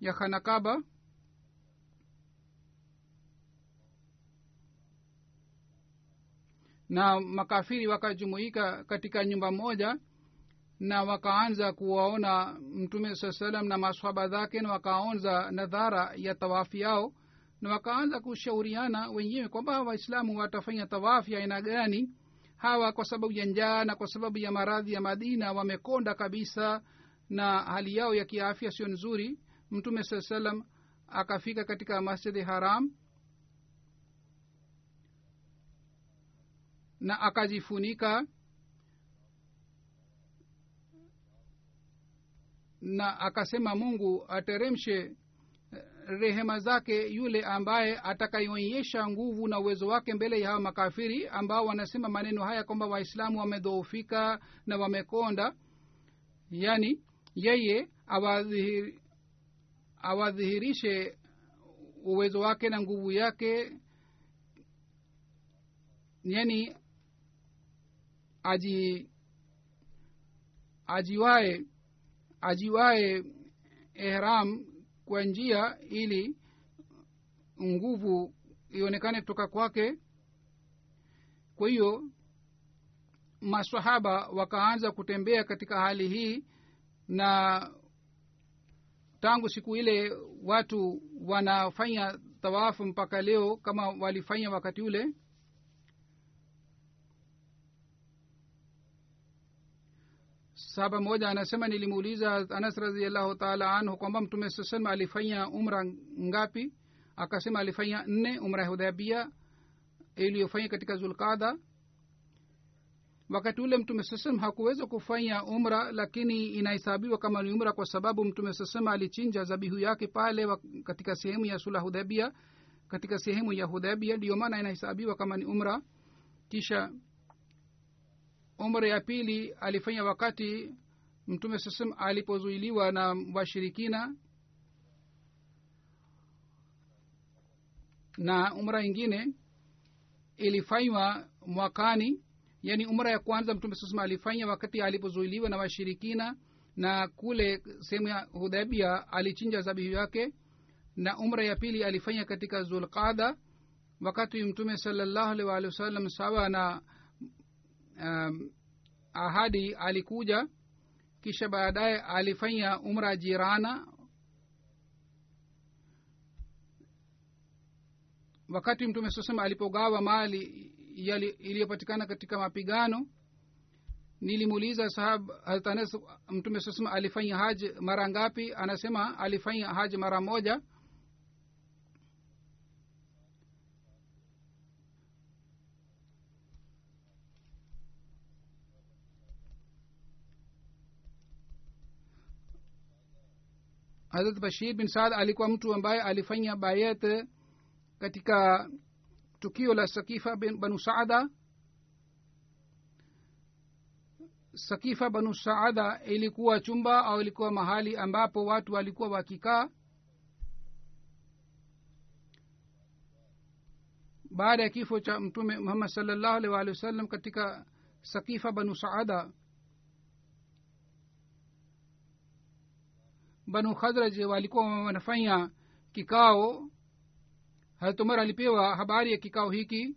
ya khanakaba na makafiri wakajumuika katika nyumba moja na wakaanza kuwaona mtume saa salam na maswaba zake na wakaanza nadhara ya tawafu yao na wakaanza kushauriana wenyewe kwamba waislamu watafanya tawafu ya aina gani? Hawa kwa sababu ya njaa na kwa sababu ya maradhi ya madina wamekonda kabisa na hali yao ya kiafya sio nzuri. Mtume saa salam akafika katika masjidi haram na akajifunika na akasema mungu ateremshe rehema zake yule ambaye atakayoonyesha nguvu na uwezo wake mbele ya hawa makafiri ambao wanasema maneno haya kwamba waislamu wamedhoofika na wamekonda. Yaani yeye awadhihir, awadhihirishe uwezo wake na nguvu yake. Yani aji ajiwae ajiwae ihram kwa njia ili nguvu ionekane kutoka kwake. Kwa hiyo masahaba wakaanza kutembea katika hali hii na tangu siku ile watu wanafanya tawafu mpaka leo kama walifanya wakati ule saba moja anasema nilimuuliza anas raziallahu taala anhu kwamba mtume saa alifanya umra ngapi? Akasema alifanya nne umra ya hudhabia iliyofanya katika zulqada. Wakati ule mtume saa hakuweza kufanya umra lakini inahesabiwa kama ni umra kwa sababu mtume saa alichinja zabihu yake pale katika sehemu ya sula hudhabia katika sehemu ya hudhabia ndiyo maana inahesabiwa kama ni umra. Kisha umra ya pili alifanya wakati mtume sasem alipozuiliwa na washirikina na umra ingine ilifanywa mwakani yaani umra ya kwanza mtume sasem alifanya wakati alipozuiliwa na washirikina na kule sehemu ya hudhabia alichinja zabihu yake na umra ya pili alifanya katika zulqada wakati mtume salallahu alih wa wasallam sawa na um, ahadi alikuja kisha baadaye alifanya umra jirana. Wakati mtume sasema alipogawa mali iliyopatikana katika mapigano nilimuuliza sahab hatanes mtume sasema alifanya haji mara ngapi? Anasema alifanya haji mara moja hazrat bashir bin saad alikuwa mtu ambaye alifanya bayat katika tukio la sakifa banu saada. Sakifa banu saada ilikuwa chumba au ilikuwa mahali ambapo watu walikuwa wakikaa. Baada ya kifo cha mtume muhammad salllahu alih waalihi wasallam katika sakifa banu saada banu khadraj walikuwa wanafanya kikao. Harat umar alipewa habari ya kikao hiki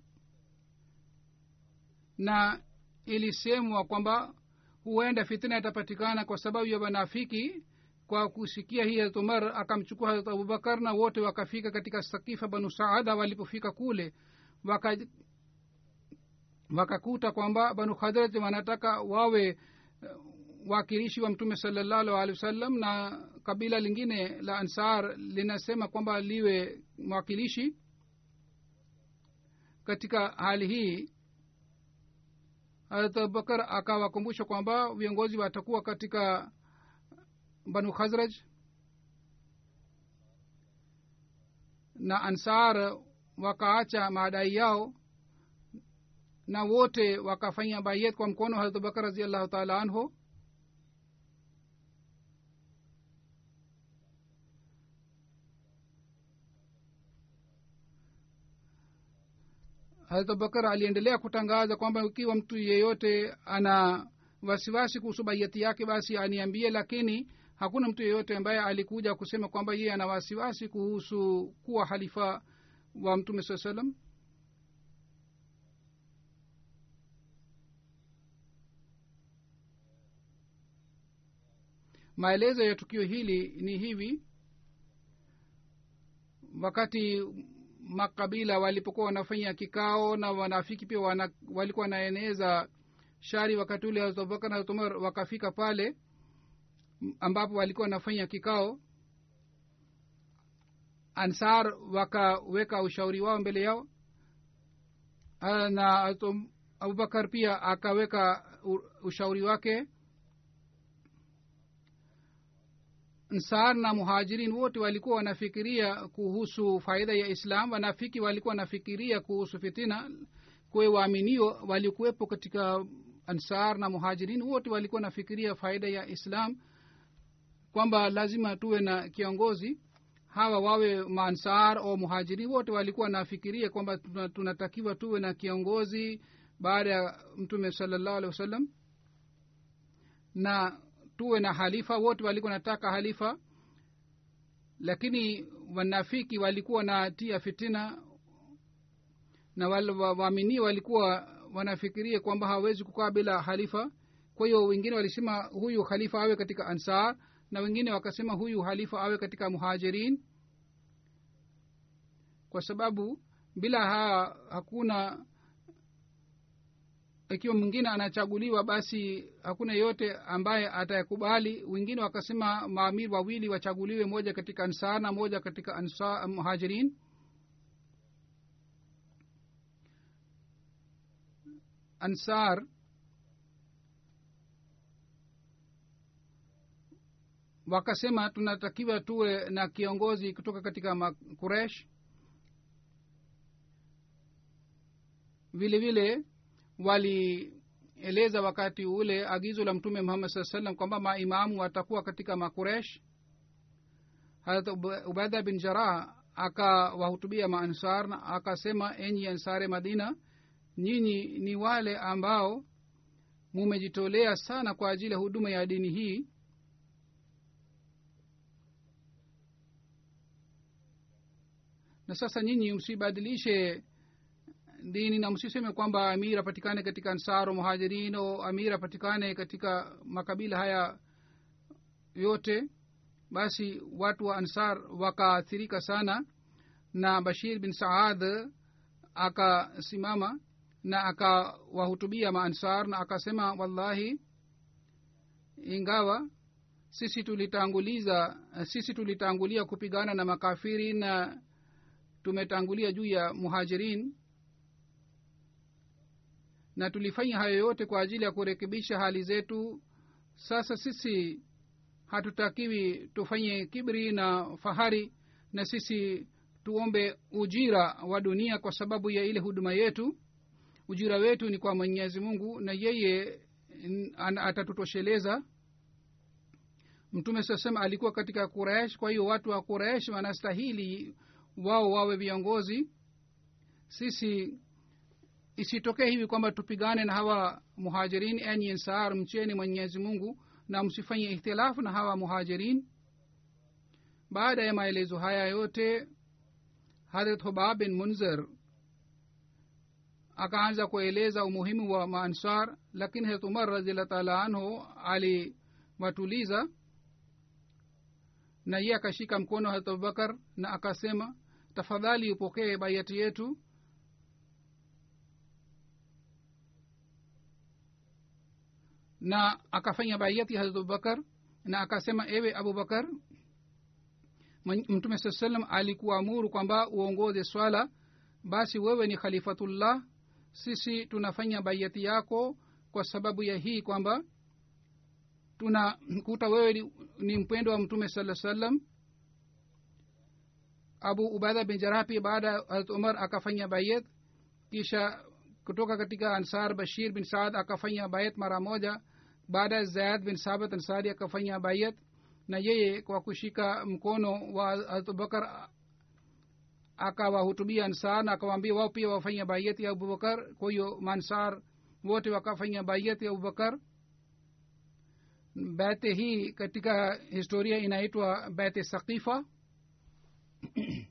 na ilisemwa kwamba huenda fitna itapatikana kwa sababu ya wanafiki. Kwa kusikia hii harat umar akamchukua harat abubakar na wote wakafika katika sakifa banu saada walipofika kule. Waka wakakuta kwamba banu khadraj wanataka wawe wakilishi wa mtume salallahu alehi wasallam na kabila lingine la ansar linasema kwamba liwe mwakilishi katika hali hii. Harat abubakar akawakumbusha kwamba viongozi watakuwa katika banu khazraj na ansar wakaacha maadai yao na wote wakafanya bayet kwa mkono harat abubakar raziallahu taala anhu harat abubakar aliendelea kutangaza kwamba ikiwa mtu yeyote ana wasiwasi kuhusu baiyati yake basi aniambie lakini hakuna mtu yeyote ambaye alikuja kusema kwamba yeye ana wasiwasi kuhusu kuwa halifa wa mtume saa salam maelezo ya tukio hili ni hivi. Wakati makabila walipokuwa wanafanya kikao na wanafiki pia wana, walikuwa wanaeneza shari wakati ule abubakar na umar wakafika pale ambapo walikuwa wanafanya kikao. Ansar wakaweka ushauri wao mbele yao. Na abubakar pia akaweka ushauri wake ansar na muhajirin wote walikuwa wanafikiria kuhusu faida ya islam wanafiki walikuwa wanafikiria kuhusu fitina kwe waaminio walikuwepo katika ansar na muhajirin wote walikuwa wanafikiria faida ya islam kwamba lazima tuwe na kiongozi. Hawa wawe maansar au muhajirin wote walikuwa wanafikiria kwamba tunatakiwa tuwe na kiongozi baada ya mtume salallahu alehi wasallam. Na tuwe na halifa wote walikuwa nataka halifa. Lakini wanafiki walikuwa wanatia fitina na waamini walikuwa wanafikiria kwamba hawawezi kukaa bila halifa. Kwa hiyo wengine walisema huyu halifa awe katika ansar na wengine wakasema huyu halifa awe katika muhajirin. Kwa sababu bila haa hakuna ikiwa mwingine anachaguliwa basi hakuna yeyote ambaye atayakubali. Wengine wakasema maamir wawili wachaguliwe moja katika ansar na moja katika ansar muhajirin. Ansar wakasema tunatakiwa tuwe na kiongozi kutoka katika makuresh vile vile walieleza wakati ule agizo la mtume muhammad saa salam kwamba maimamu watakuwa katika makuresh harat ubaida bin jarah akawahutubia maansar na akasema enyi ansare madina nyinyi ni wale ambao mumejitolea sana kwa ajili ya huduma ya dini hii. Na sasa nyinyi msibadilishe dini na msiseme kwamba amir apatikane katika ansaro muhajirin o amir apatikane katika makabila haya yote basi watu wa ansar wakaathirika sana na bashir bin saad akasimama na akawahutubia maansar na akasema wallahi ingawa sisi tulitanguliza sisi tulitangulia kupigana na makafiri na tumetangulia juu ya muhajirin na tulifanya hayo yote kwa ajili ya kurekebisha hali zetu. Sasa sisi hatutakiwi tufanye kibri na fahari na sisi tuombe ujira wa dunia kwa sababu ya ile huduma yetu. Ujira wetu ni kwa mwenyezi mungu na yeye atatutosheleza. Mtume sasema alikuwa katika kuresh kwa hiyo watu wa kuresh wanastahili wao wawe viongozi. Sisi isitokee hivi kwamba tupigane na hawa muhajirin enyi insar mcheni mwenyezi mungu na msifanye ihtilafu na hawa muhajirin. Baada ya maelezo haya yote harat hubab bin munzer akaanza kueleza umuhimu wa maansar lakini harat umar raziallah taala anhu aliwatuliza na ye akashika mkono harat abubakar na akasema tafadhali upokee baiati yetu na akafanya baiati hazrat abubakar na akasema ewe abubakar mtume saa salam alikuamuru kwamba uongoze swala basi wewe ni khalifatullah sisi tunafanya baiati yako kwa sababu ya hii kwamba tunakuta wewe ni, ni mpendo wa mtume saa salam abu ubaida bin jarah pia baada ya hazrat umar akafanya bayat kisha kutoka katika ansar bashir bin saad akafanya bayat mara moja baada ya zayad bin sabat ansari akafanya bayat na yeye kwa kushika mkono wa abubakar akawahutubia ansar na akawaambia wao pia wafanya bayati ya abubakar. Kwa hiyo mansar wote wakafanya baiat ya abubakar. Bete hii katika historia inaitwa bete sakifa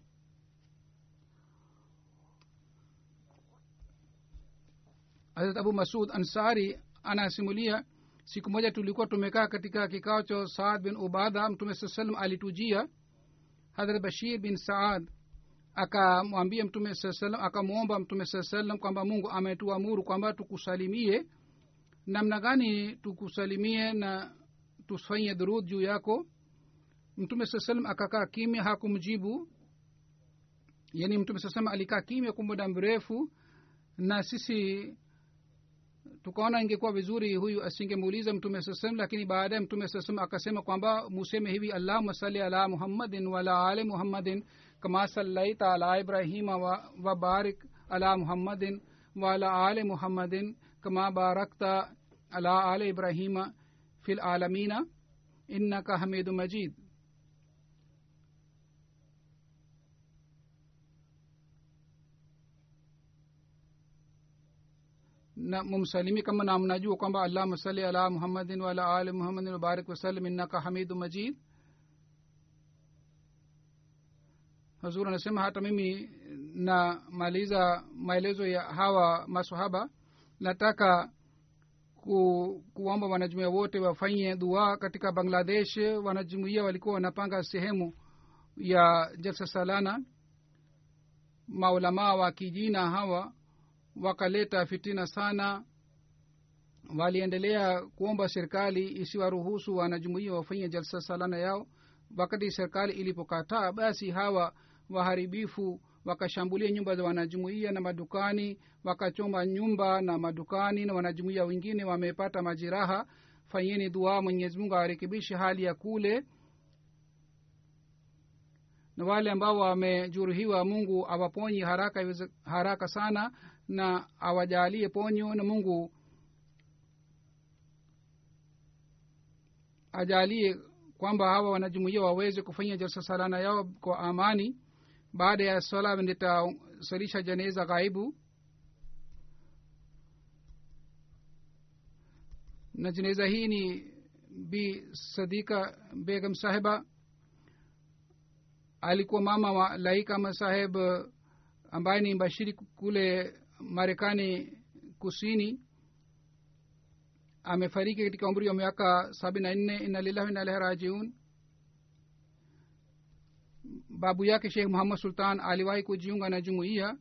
hazrat abu masud ansari anasimulia siku moja tulikuwa tumekaa katika kikao cha saad bin ubadha mtume saa salam alitujia hadrat bashir bin saad akamwambia mtume saa salam akamwomba mtume saa salam kwamba mungu ametuamuru kwamba tukusalimie. Namna gani tukusalimie na tufanye dhurudh juu yako? Mtume saa salam akakaa kimya hakumjibu. Yani mtume saa salam alikaa kimya kwa muda mrefu na sisi tukaona ingekuwa vizuri huyu asingemuuliza mtume saa salam lakini baadaye mtume saa salam akasema kwamba museme hivi allahuma sali ala muhammadin waala ali muhammadin kama sallaita ala ibrahima wa, wa barik ala muhammadin waala ali muhammadin kama barakta ala ali ibrahima fi lalamina innaka hamidu majid na mumsalimi kama na mnajua kwamba allahuma sali ala muhammadin waala ali muhammadin wabarik wasallim innaka hamidu majid. Hazur anasema hata mimi namaliza maelezo ya hawa masahaba nataka ku, kuomba wanajumuia wote wafanye dua katika bangladesh. Wanajumuia walikuwa wanapanga sehemu ya jalsa salana. Maulamaa wa kijina hawa wakaleta fitina sana. Waliendelea kuomba serikali isiwaruhusu wanajumuia wafanye jalsa salana yao. Wakati serikali ilipokataa basi hawa waharibifu wakashambulia nyumba za wanajumuia na madukani wakachoma nyumba na madukani na wanajumuia wengine wamepata majeraha. Fanyeni dua mwenyezi mungu arekebishe hali ya kule. Na wale ambao wamejeruhiwa mungu awaponyi haraka haraka sana na awajalie ponyo na mungu. Ajalie kwamba hawa wanajumuia waweze kufanya jalsa salana yao kwa amani. Baada ya swala nitasalisha janeza ghaibu. Na jeneza hii ni bi sadika begam sahiba alikuwa mama wa laika masaheb ambaye ni mbashiri kule marekani kusini amefariki katika umri wa miaka sabini na nne. Ina inalehi rajiun. Babu yake sheikh muhammad sultan aliwahi kujiunga na jumuiya.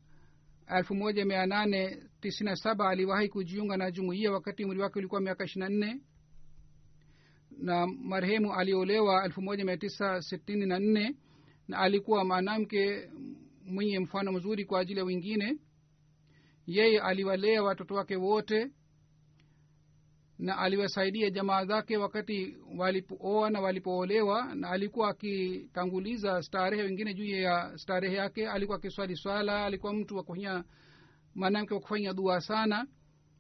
Elfu moja mia nane tisini na saba aliwahi kujiunga na jumuiya wakati umri wake ulikuwa miaka ishiri na nne. Na marehemu aliolewa elfu moja mia tisa sitini na nne na alikuwa mwanamke mwenye mfano mzuri kwa ajili ya wengine yeye aliwalea watoto wake wote na aliwasaidia jamaa zake wakati walipooa na walipoolewa na alikuwa akitanguliza starehe wengine juu ya starehe yake. Alikuwa akiswali swala alikuwa mtu wa kufanya mwanamke wa kufanya dua sana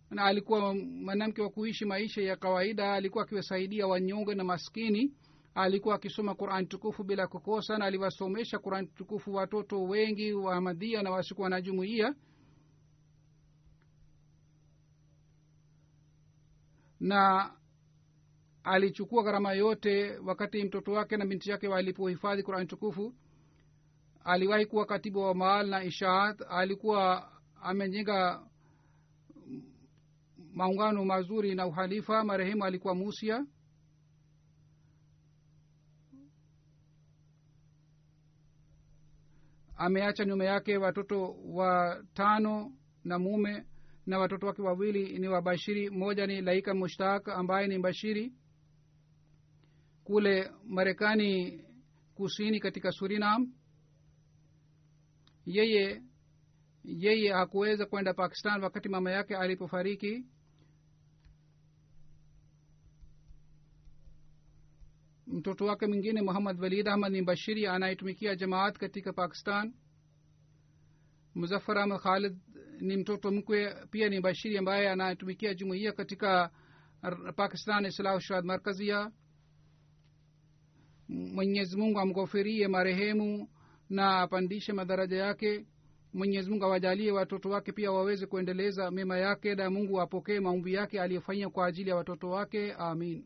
na alikuwa mwanamke wa kuishi maisha ya kawaida. Alikuwa akiwasaidia wanyonge na maskini. Alikuwa akisoma qurani tukufu bila kukosa na aliwasomesha qurani tukufu watoto wengi wa madhia na wasikuwa na jumuia na alichukua gharama yote wakati mtoto wake na binti yake walipohifadhi qurani tukufu. Aliwahi kuwa katibu wa maal na ishaat. Alikuwa amejenga maungano mazuri na uhalifa. Marehemu alikuwa musia. Ameacha nyuma yake watoto watano na mume na watoto wake wawili ni wabashiri mmoja ni laika mushtaq ambaye ni bashiri kule marekani kusini katika surinam yeye yeye hakuweza kwenda pakistan wakati mama yake alipofariki. Mtoto wake mwingine muhammad walid ahmad ni bashiri anayetumikia jamaat katika pakistan. Muzaffar ahmad khalid ni mtoto mkwe pia ni bashiri ambaye anatumikia jumuiya katika pakistan islah markazia mwenyezi mungu amghofirie marehemu na apandishe madaraja yake. Mwenyezi mungu awajalie watoto wake pia waweze kuendeleza mema yake na mungu apokee maumbi yake aliyofanyia kwa ajili ya watoto wake. Amin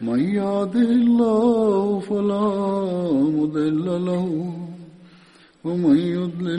من يهده الله فلا مضل له ومن يضلل